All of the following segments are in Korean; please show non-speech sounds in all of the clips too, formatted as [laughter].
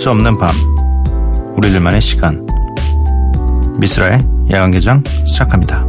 수 없는 밤. 우리들만의 시간. 미스라의 야간 개장 시작합니다.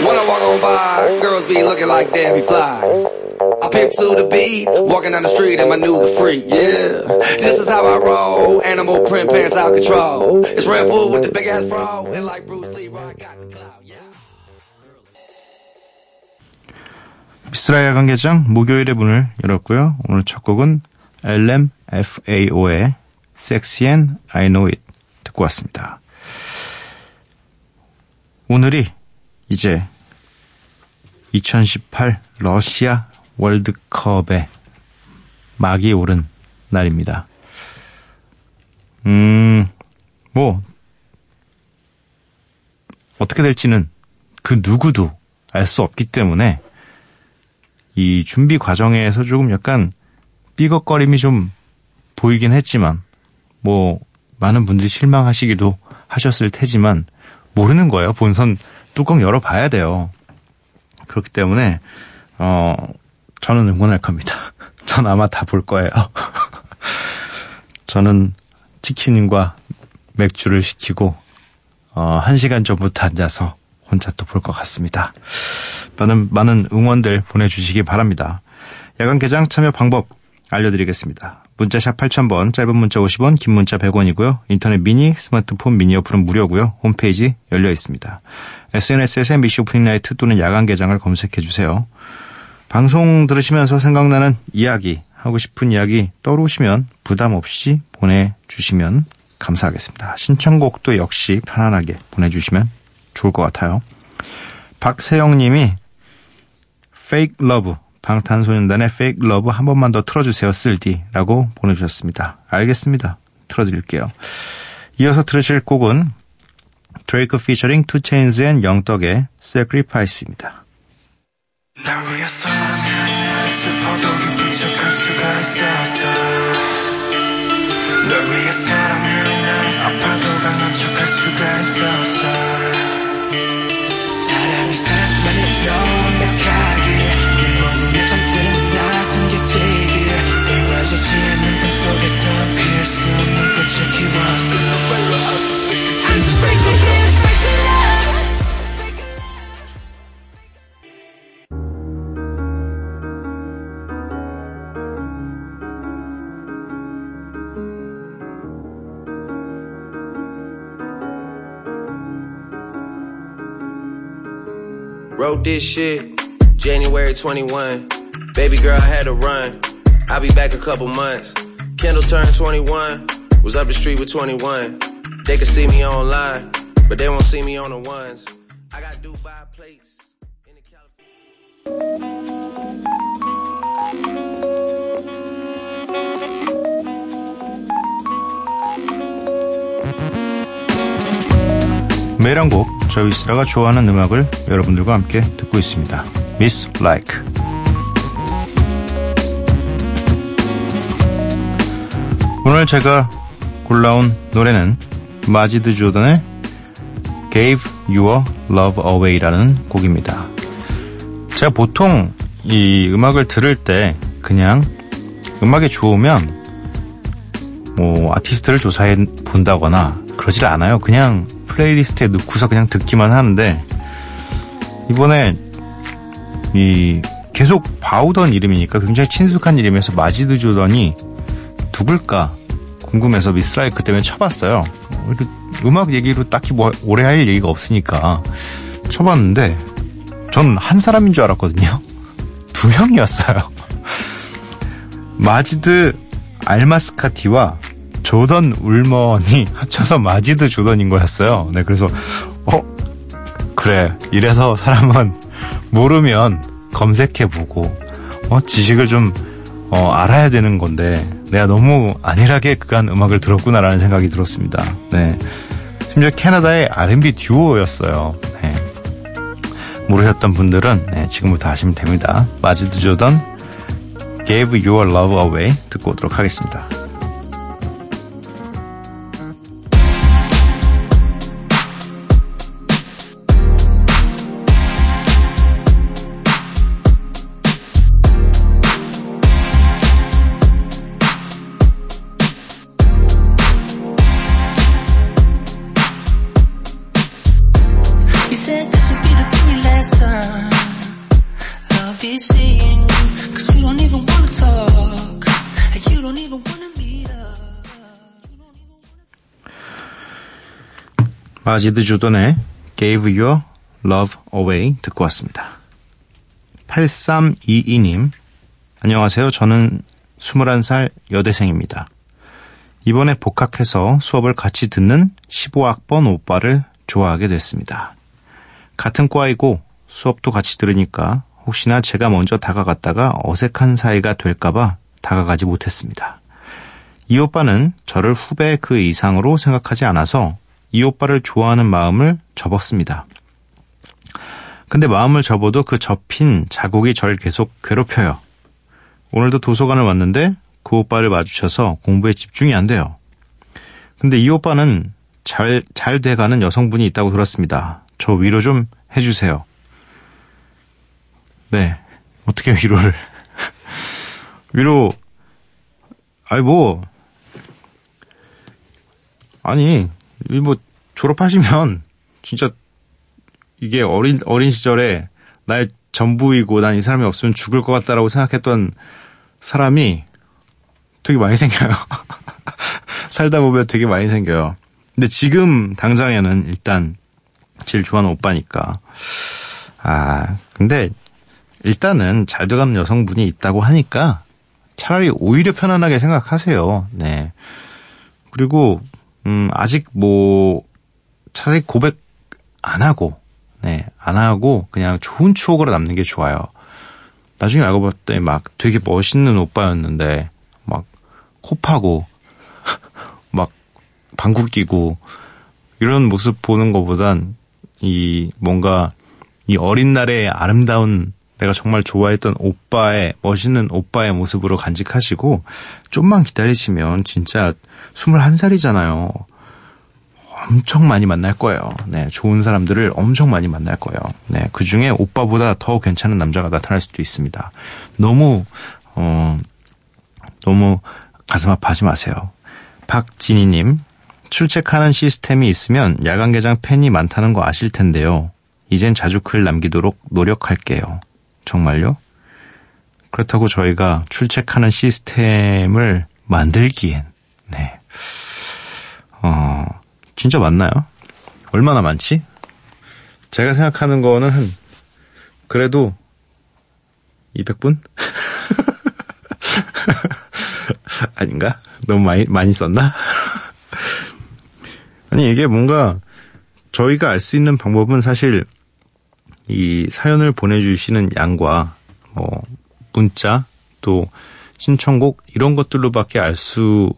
When I walk on by, girls be looking like Debbie Fly. I pick to the beat, walking down the street and my new the freak, yeah. This is how I roll, animal print pants out control. It's Red Bull with the big ass bra, and like Bruce Lee, I got the clout, yeah. 미스라 야간 개장 목요일의 문을 열었고요. 오늘 첫 곡은 LMFAO의 Sexy and I Know It 듣고 왔습니다. 오늘이 이제 2018 러시아 월드컵의 막이 오른 날입니다. 음, 뭐, 어떻게 될지는 그 누구도 알 수 없기 때문에 이 준비 과정에서 조금 약간 삐걱거림이 좀 보이긴 했지만, 뭐, 많은 분들이 실망하시기도 하셨을 테지만, 모르는 거예요. 본선 뚜껑 열어봐야 돼요. 그렇기 때문에, 어, 저는 응원할 겁니다. [laughs] 전 아마 다 볼 거예요. [laughs] 저는 치킨과 맥주를 시키고, 어, 한 시간 전부터 앉아서 혼자 또 볼 것 같습니다. 많은, 많은 응원들 보내주시기 바랍니다. 야간 개장 참여 방법 알려드리겠습니다. 문자샵 8000번, 짧은 문자 50원, 긴 문자 100원이고요. 인터넷 미니, 스마트폰 미니 어플은 무료고요. 홈페이지 열려 있습니다. SNS에서 MBC 오프닝 나이트 또는 야간 개장을 검색해 주세요. 방송 들으시면서 생각나는 이야기, 하고 싶은 이야기 떠오르시면 부담 없이 보내주시면 감사하겠습니다. 신청곡도 역시 편안하게 보내주시면 좋을 것 같아요. 박세영 님이 Fake Love 방탄소년단의 Fake Love 한 번만 더 틀어주세요 쓸디 라고 보내주셨습니다. 알겠습니다. 틀어드릴게요. 이어서 들으실 곡은 Drake featuring 2 Chainz and Young Thug의 Sacrifice입니다. 날 위해서라면 난 슬퍼도 기쁜 척할 수가 있었어 널 위해서라면 난 아파도 강한 척할 수가 있었어 사랑이 사랑만은 너 완벽하게 내 모든 요점들은 다 숨겨지게 이루어지지 않는 꿈 속에서 피할 수 없는 꽃을 키웠어 I'm just breaking this shit January 21. Baby girl, I had to run. I'll be back a couple months. Kendall turned 21. Was up the street with 21. They can see me online, but they won't see me on the ones. I got Dubai plates. in the California- 매일 한 곡, 저 위스라가 좋아하는 음악을 여러분들과 함께 듣고 있습니다. Miss Like. 오늘 제가 골라온 노래는 마지드 조던의 Gave Your Love Away라는 곡입니다. 제가 보통 이 음악을 들을 때 그냥 음악이 좋으면 뭐 아티스트를 조사해 본다거나 그러질 않아요. 그냥 플레이리스트에 넣고서 그냥 듣기만 하는데 이번에 이 계속 봐오던 이름이니까 굉장히 친숙한 이름에서 Majid Jordan이 누굴까 궁금해서 미스라이크 때문에 쳐봤어요. 음악 얘기로 딱히 뭐 오래 할 얘기가 없으니까 쳐봤는데 전 한 사람인 줄 알았거든요. [laughs] 두 명이었어요. 마지드 알마스카티와 조던 울먼이 합쳐서 마지드 조던인 거였어요. 네, 그래서 어 그래 이래서 사람은 모르면 검색해보고 어 지식을 좀 어, 알아야 되는 건데 내가 너무 안일하게 그간 음악을 들었구나라는 생각이 들었습니다. 네, 심지어 캐나다의 R&B 듀오였어요. 네. 모르셨던 분들은 네, 지금부터 아시면 됩니다. 마지드 조던 Gave Your Love Away 듣고 오도록 하겠습니다. 마지드 조던의 Gave Your Love Away 듣고 왔습니다. 8322님, 안녕하세요. 저는 21살 여대생입니다. 이번에 복학해서 수업을 같이 듣는 15학번 오빠를 좋아하게 됐습니다. 같은 과이고 수업도 같이 들으니까 혹시나 제가 먼저 다가갔다가 어색한 사이가 될까봐 다가가지 못했습니다. 이 오빠는 저를 후배 그 이상으로 생각하지 않아서 이 오빠를 좋아하는 마음을 접었습니다. 근데 마음을 접어도 그 접힌 자국이 절 계속 괴롭혀요. 오늘도 도서관을 왔는데 그 오빠를 마주쳐서 공부에 집중이 안 돼요. 근데 이 오빠는 잘, 잘 돼가는 여성분이 있다고 들었습니다. 저 위로 좀 해주세요. 네. 어떻게 위로를. [laughs] 위로, 아니, 뭐, 아니, 이 뭐, 졸업하시면, [laughs] 진짜, 이게 어린, 어린 시절에 나의 전부이고 난 이 사람이 없으면 죽을 것 같다라고 생각했던 사람이 되게 많이 생겨요. [laughs] 살다 보면 되게 많이 생겨요. 근데 지금 당장에는 일단 제일 좋아하는 오빠니까. 아, 근데 일단은 잘 돼가는 여성분이 있다고 하니까 차라리 오히려 편안하게 생각하세요. 네. 그리고, 음, 아직 뭐, 차라리 고백 안 하고, 네, 안 하고 그냥 좋은 추억으로 남는 게 좋아요. 나중에 알고 봤더니 막 되게 멋있는 오빠였는데, 막, 코 파고, [laughs] 막, 방구 끼고, 이런 모습 보는 것보단, 이, 뭔가, 이 어린 날의 아름다운 내가 정말 좋아했던 오빠의, 멋있는 오빠의 모습으로 간직하시고, 좀만 기다리시면 진짜 21살이잖아요. 엄청 많이 만날 거예요. 네, 좋은 사람들을 엄청 많이 만날 거예요. 네, 그 중에 오빠보다 더 괜찮은 남자가 나타날 수도 있습니다. 너무, 어, 너무 가슴 아파하지 마세요. 박진희님, 출첵하는 시스템이 있으면 야간 개장 팬이 많다는 거 아실 텐데요. 이젠 자주 글 남기도록 노력할게요. 정말요? 그렇다고 저희가 출첵하는 시스템을 만들기엔, 네. 어, 진짜 많나요? 얼마나 많지? 제가 생각하는 거는 한, 그래도 200분? [laughs] 아닌가? 너무 많이, 많이 썼나? [laughs] 아니, 이게 뭔가 저희가 알 수 있는 방법은 사실 이 사연을 보내주시는 양과 뭐 문자 또 신청곡 이런 것들로밖에 알 수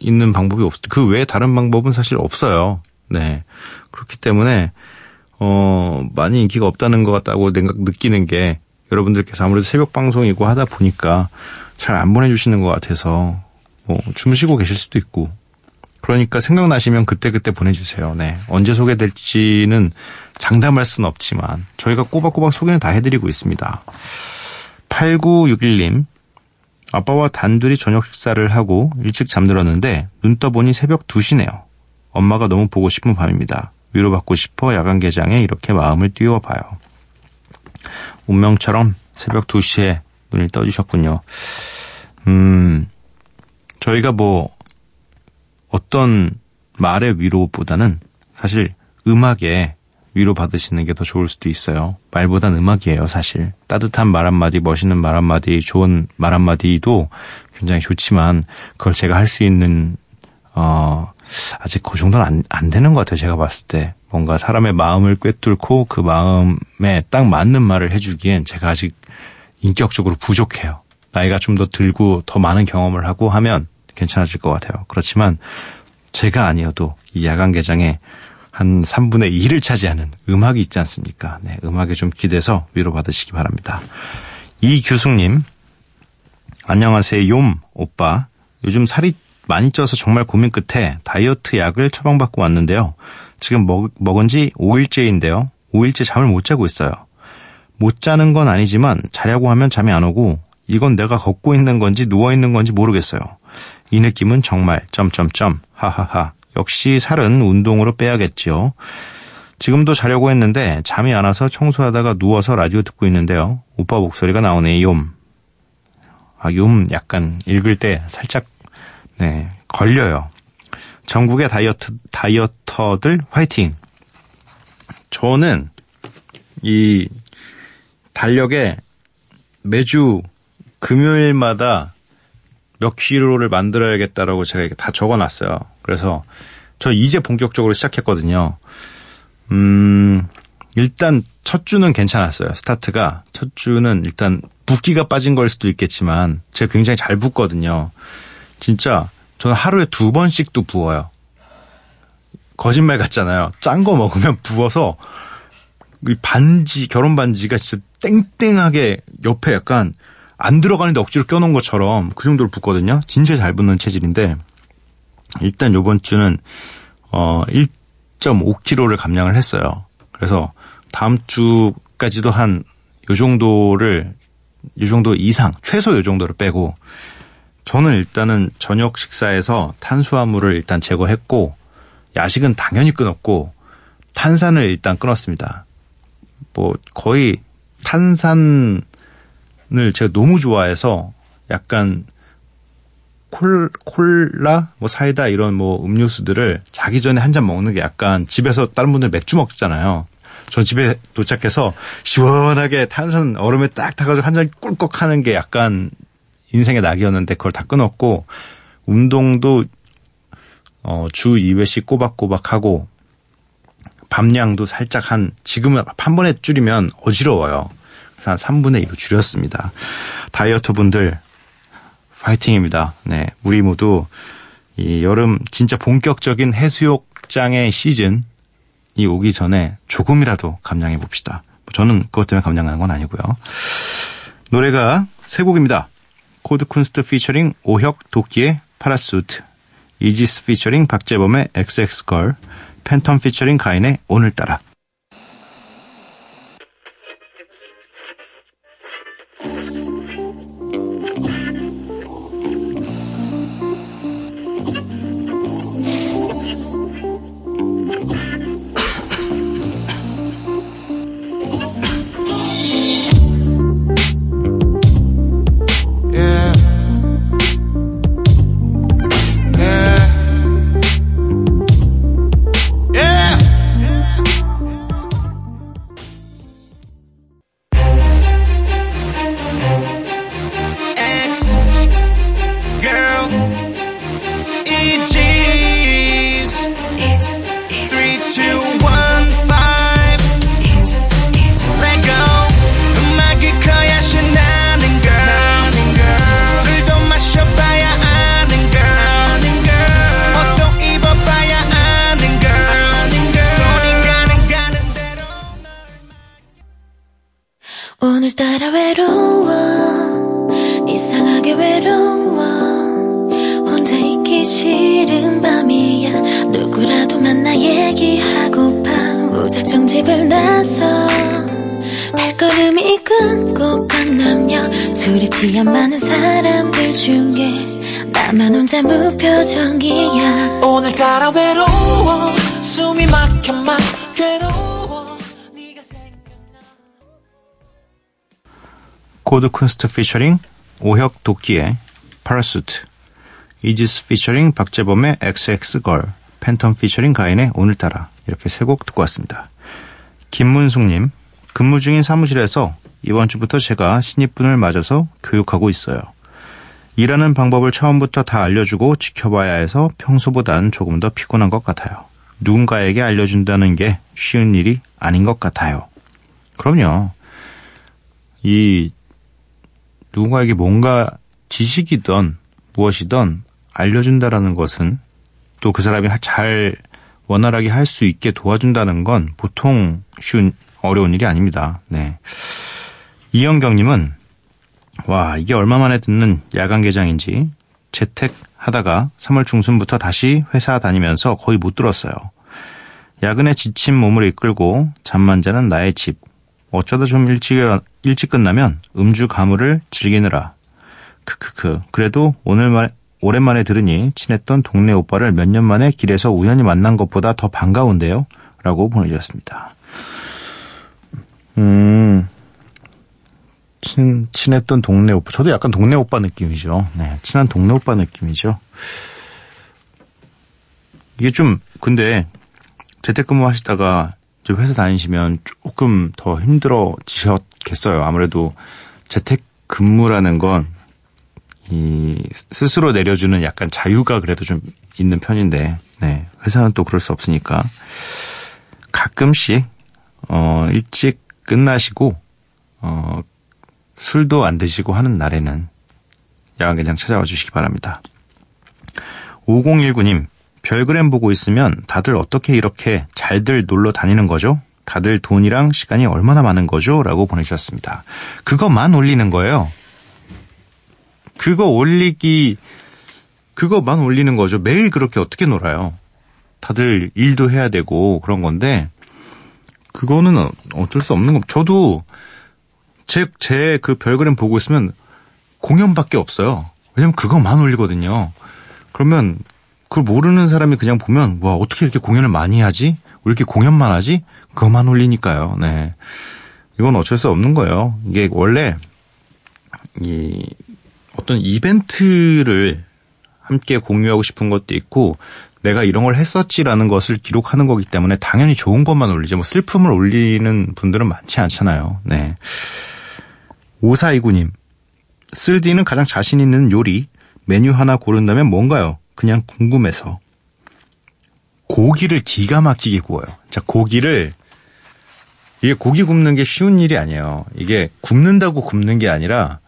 있는 방법이 없, 그 외에 다른 방법은 사실 없어요. 네. 그렇기 때문에, 어, 많이 인기가 없다는 것 같다고 생각, 느끼는 게 여러분들께서 아무래도 새벽 방송이고 하다 보니까 잘 안 보내주시는 것 같아서, 뭐, 주무시고 계실 수도 있고. 그러니까 생각나시면 그때그때 보내주세요. 네. 언제 소개될지는 장담할 수는 없지만, 저희가 꼬박꼬박 소개는 다 해드리고 있습니다. 8961님, 아빠와 단둘이 저녁 식사를 하고 일찍 잠들었는데 눈 떠보니 새벽 2시네요. 엄마가 너무 보고 싶은 밤입니다. 위로받고 싶어 야간 개장에 이렇게 마음을 띄워봐요. 운명처럼 새벽 2시에 눈을 떠주셨군요. 음, 저희가 뭐 어떤 말의 위로보다는 사실 음악에 위로 받으시는 게 더 좋을 수도 있어요. 말보단 음악이에요, 사실. 따뜻한 말 한마디, 멋있는 말 한마디, 좋은 말 한마디도 굉장히 좋지만, 그걸 제가 할 수 있는, 어, 아직 그 정도는 안, 안 되는 것 같아요, 제가 봤을 때. 뭔가 사람의 마음을 꿰뚫고 그 마음에 딱 맞는 말을 해주기엔 제가 아직 인격적으로 부족해요. 나이가 좀 더 들고 더 많은 경험을 하고 하면 괜찮아질 것 같아요. 그렇지만 제가 아니어도 이 야간 개장에 한 3분의 2를 차지하는 음악이 있지 않습니까? 네, 음악에 좀 기대서 위로받으시기 바랍니다. 이규숙님, 안녕하세요, 욤, 오빠. 요즘 살이 많이 쪄서 정말 고민 끝에 다이어트 약을 처방받고 왔는데요. 지금 먹, 먹은 지 5일째인데요. 5일째 잠을 못 자고 있어요. 못 자는 건 아니지만 자려고 하면 잠이 안 오고 이건 내가 걷고 있는 건지 누워 있는 건지 모르겠어요. 이 느낌은 정말 점점점 하하하. 역시 살은 운동으로 빼야겠지요. 지금도 자려고 했는데 잠이 안 와서 청소하다가 누워서 라디오 듣고 있는데요. 오빠 목소리가 나오네, 욤. 아, 욤 약간 읽을 때 살짝, 네, 걸려요. 전국의 다이어트, 다이어터들 화이팅! 저는 이 달력에 매주 금요일마다 몇 킬로를 만들어야겠다라고 제가 이렇게 다 적어놨어요. 그래서 저 이제 본격적으로 시작했거든요. 음, 일단 첫 주는 괜찮았어요. 스타트가 첫 주는 일단 붓기가 빠진 걸 수도 있겠지만 제가 굉장히 잘 붓거든요. 진짜 저는 하루에 두 번씩도 부어요. 거짓말 같잖아요. 짠 거 먹으면 부어서 이 반지 결혼 반지가 진짜 땡땡하게 옆에 약간 안 들어가는데 억지로 껴놓은 것처럼 그 정도로 붓거든요. 진짜 잘 붓는 체질인데 일단 요번 주는 어 1.5kg를 감량을 했어요. 그래서 다음 주까지도 한 요 정도를 요 정도 이상 최소 요 정도를 빼고 저는 일단은 저녁 식사에서 탄수화물을 일단 제거했고 야식은 당연히 끊었고 탄산을 일단 끊었습니다. 뭐 거의 탄산 을 제가 너무 좋아해서 약간 콜, 콜라, 뭐 사이다 이런 뭐 음료수들을 자기 전에 한 잔 먹는 게 약간 집에서 다른 분들 맥주 먹잖아요. 전 집에 도착해서 시원하게 탄산 얼음에 딱 타가지고 한 잔 꿀꺽 하는 게 약간 인생의 낙이었는데 그걸 다 끊었고 운동도 어, 주 2회씩 꼬박꼬박 하고 밤량도 살짝 한 지금은 한 번에 줄이면 어지러워요. 한 3분의 2로 줄였습니다. 다이어트 분들 파이팅입니다. 네, 우리 모두 이 여름 진짜 본격적인 해수욕장의 시즌 이 오기 전에 조금이라도 감량해 봅시다. 저는 그것 때문에 감량하는 건 아니고요. 노래가 세 곡입니다. 코드 쿤스트 피처링 오혁 도끼의 Parachute, 이지스 피처링 박재범의 XX girl, 팬텀 피처링 가인의 오늘따라. 얘기하고파 무작정 집을 나서 발걸음이 끄는 곳 강남역 술에 취한 많은 사람들 중에 나만 혼자 무표정이야. 오늘따라 외로워. 숨이 막혀 막 괴로워. 네가 생각나. 코드 쿤스트 피처링 오혁 도끼의 Parachute, 이지스 피처링 박재범의 XX걸, 팬텀 피처링 가인의 오늘따라 이렇게 세 곡 듣고 왔습니다. 김문숙님, 근무 중인 사무실에서 이번 주부터 제가 신입분을 맞아서 교육하고 있어요. 일하는 방법을 처음부터 다 알려주고 지켜봐야 해서 평소보단 조금 더 피곤한 것 같아요. 누군가에게 알려준다는 게 쉬운 일이 아닌 것 같아요. 그럼요. 이 누군가에게 뭔가 지식이든 무엇이든 알려준다라는 것은 또 그 사람이 잘 원활하게 할 수 있게 도와준다는 건 보통 쉬운 어려운 일이 아닙니다. 네. 이영경님은 와, 이게 얼마 만에 듣는 야간 개장인지 재택 하다가 3월 중순부터 다시 회사 다니면서 거의 못 들었어요. 야근에 지친 몸을 이끌고 잠만 자는 나의 집. 어쩌다 좀 일찍, 일찍 끝나면 음주 가물을 즐기느라. 크크크. 그래도 오늘 말, 오랜만에 들으니 친했던 동네 오빠를 몇 년 만에 길에서 우연히 만난 것보다 더 반가운데요. 라고 보내주셨습니다. 음, 친, 친했던 동네 오빠. 저도 약간 동네 오빠 느낌이죠. 네, 친한 동네 오빠 느낌이죠. 이게 좀, 근데, 재택근무 하시다가 이제 회사 다니시면 조금 더 힘들어지셨겠어요. 아무래도 재택근무라는 건, 이, 스스로 내려주는 약간 자유가 그래도 좀 있는 편인데, 네, 회사는 또 그럴 수 없으니까. 가끔씩, 어, 일찍 끝나시고, 어, 술도 안 드시고 하는 날에는 야간개장 찾아와 주시기 바랍니다. 5019님, 별그램 보고 있으면 다들 어떻게 이렇게 잘들 놀러 다니는 거죠? 다들 돈이랑 시간이 얼마나 많은 거죠? 라고 보내주셨습니다. 그것만 올리는 거예요. 그거 올리기, 그거만 올리는 거죠. 매일 그렇게 어떻게 놀아요? 다들 일도 해야 되고 그런 건데, 그거는 어쩔 수 없는 거. 저도 제, 제 그 별그램 보고 있으면 공연밖에 없어요. 왜냐면 그거만 올리거든요. 그러면 그걸 모르는 사람이 그냥 보면 와 어떻게 이렇게 공연을 많이 하지? 왜 이렇게 공연만 하지? 그것만 올리니까요. 네. 이건 어쩔 수 없는 거예요. 이게 원래 이 어떤 이벤트를 함께 공유하고 싶은 것도 있고 내가 이런 걸 했었지라는 것을 기록하는 거기 때문에 당연히 좋은 것만 올리죠. 뭐 슬픔을 올리는 분들은 많지 않잖아요. 네. 5429님. 쓸디는 가장 자신 있는 요리, 메뉴 하나 고른다면 뭔가요? 그냥 궁금해서. 고기를 기가 막히게 구워요. 자, 고기를, 이게 고기 굽는 게 쉬운 일이 아니에요. 이게 굽는다고 굽는 게 아니라,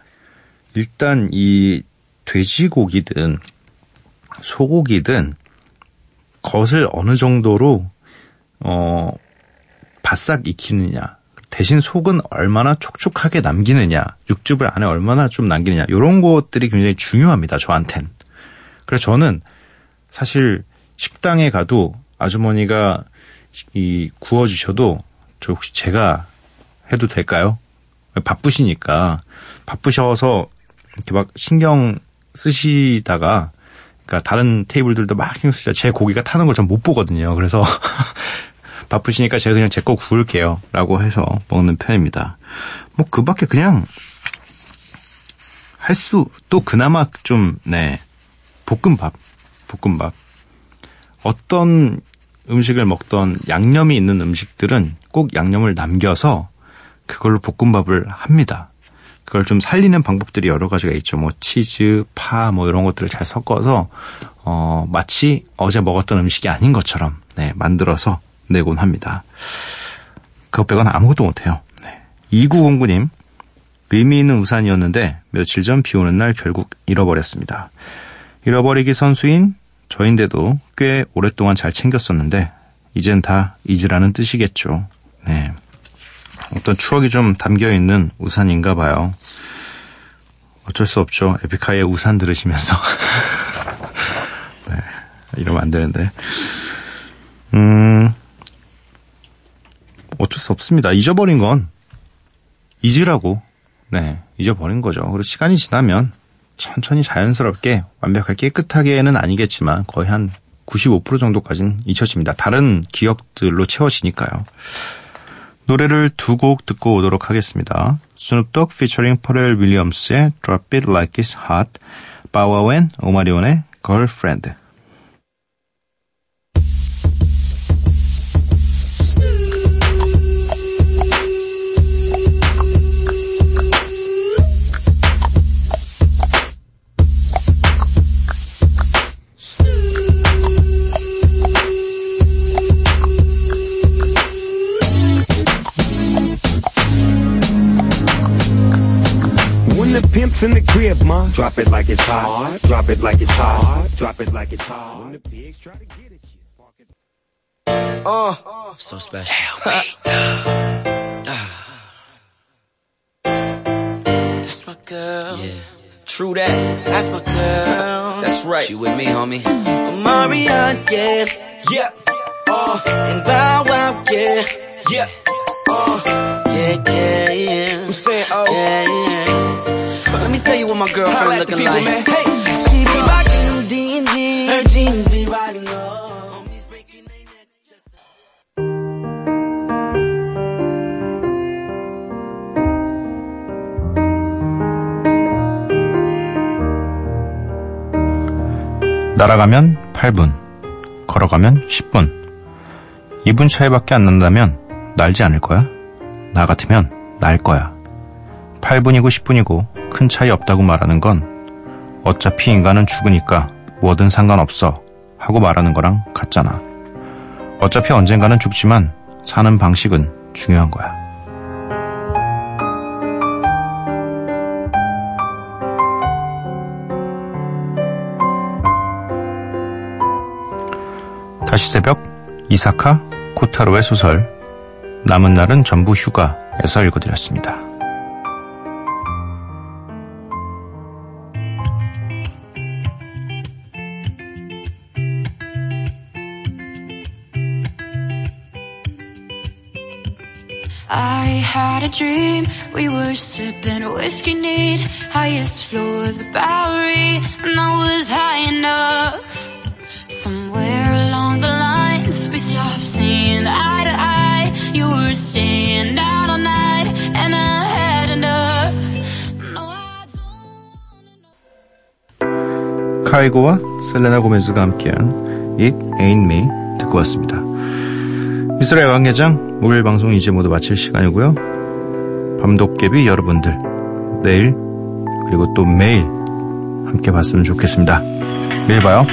일단 이 돼지고기든 소고기든 겉을 어느 정도로, 어, 바싹 익히느냐. 대신 속은 얼마나 촉촉하게 남기느냐, 육즙을 안에 얼마나 좀 남기느냐, 이런 것들이 굉장히 중요합니다, 저한텐. 그래서 저는 사실 식당에 가도 아주머니가 이 구워주셔도 저 혹시 제가 해도 될까요? 바쁘시니까 바쁘셔서 이렇게 막 신경 쓰시다가 그러니까 다른 테이블들도 막 신경 쓰시다 제 고기가 타는 걸 전 못 보거든요. 그래서 [laughs] 바쁘시니까 제가 그냥 제 거 구울게요. 라고 해서 먹는 편입니다. 뭐, 그 밖에 그냥 할 수, 또 그나마 좀, 네. 볶음밥. 볶음밥. 어떤 음식을 먹던 양념이 있는 음식들은 꼭 양념을 남겨서 그걸로 볶음밥을 합니다. 그걸 좀 살리는 방법들이 여러 가지가 있죠. 뭐 치즈, 파, 뭐 이런 것들을 잘 섞어서 어 마치 어제 먹었던 음식이 아닌 것처럼 네 만들어서 내곤 합니다. 그것 빼고는 아무것도 못해요. 네. 2909님, 의미 있는 우산이었는데 며칠 전 비 오는 날 결국 잃어버렸습니다. 잃어버리기 선수인 저인데도 꽤 오랫동안 잘 챙겼었는데 이젠 다 잊으라는 뜻이겠죠. 네. 어떤 추억이 좀 담겨 있는 우산인가 봐요. 어쩔 수 없죠. 에픽하이의 우산 들으시면서. [laughs] 네. 이러면 안 되는데. 음, 어쩔 수 없습니다. 잊어버린 건 잊으라고. 네, 잊어버린 거죠. 그리고 시간이 지나면 천천히 자연스럽게 완벽하게 깨끗하게는 아니겠지만 거의 한 95% 정도까지는 잊혀집니다. 다른 기억들로 채워지니까요. 노래를 두 곡 듣고 오도록 하겠습니다. 스눕독 피처링 퍼렐 윌리엄스의 Drop It Like It's Hot, 바와웬 오마리온의 Girlfriend. When in the crib, ma, drop it like it's hot. Drop it like it's hot. Drop it like it's hot. When the pigs try to get at you, park it. Uh, so special. That's my girl. Yeah. True that. That's my girl. That's right. She with me, homie. Marion, yeah. Yeah. Uh, and Bow Wow, yeah. Yeah. Uh, yeah, yeah, yeah. I'm saying, oh. Yeah, yeah. Let me tell you what my girlfriend the looking people, like. man. Hey. She be rocking them D&G. Her jeans be riding up. 날아가면 8분, 걸어가면 10분. 2분 차이밖에 안 난다면 날지 않을 거야? 나 같으면 날 거야. 8분이고 10분이고 큰 차이 없다고 말하는 건 어차피 인간은 죽으니까 뭐든 상관없어 하고 말하는 거랑 같잖아. 어차피 언젠가는 죽지만 사는 방식은 중요한 거야. 다시 새벽 이사카 코타로의 소설 남은 날은 전부 휴가에서 읽어드렸습니다. Had a dream. We were sipping whiskey neat, highest floor of the Bowery, and I was high enough. Somewhere along the lines, we stopped seeing eye to eye. You were staying out all night, and I had enough. No, I don't. 카이고와 셀레나 고메즈가 함께한 It Ain't Me 듣고 왔습니다. 이스라엘 관계장 목요일 방송 이제 모두 마칠 시간이고요. 밤도깨비 여러분들 내일 그리고 또 매일 함께 봤으면 좋겠습니다. 내일 봐요.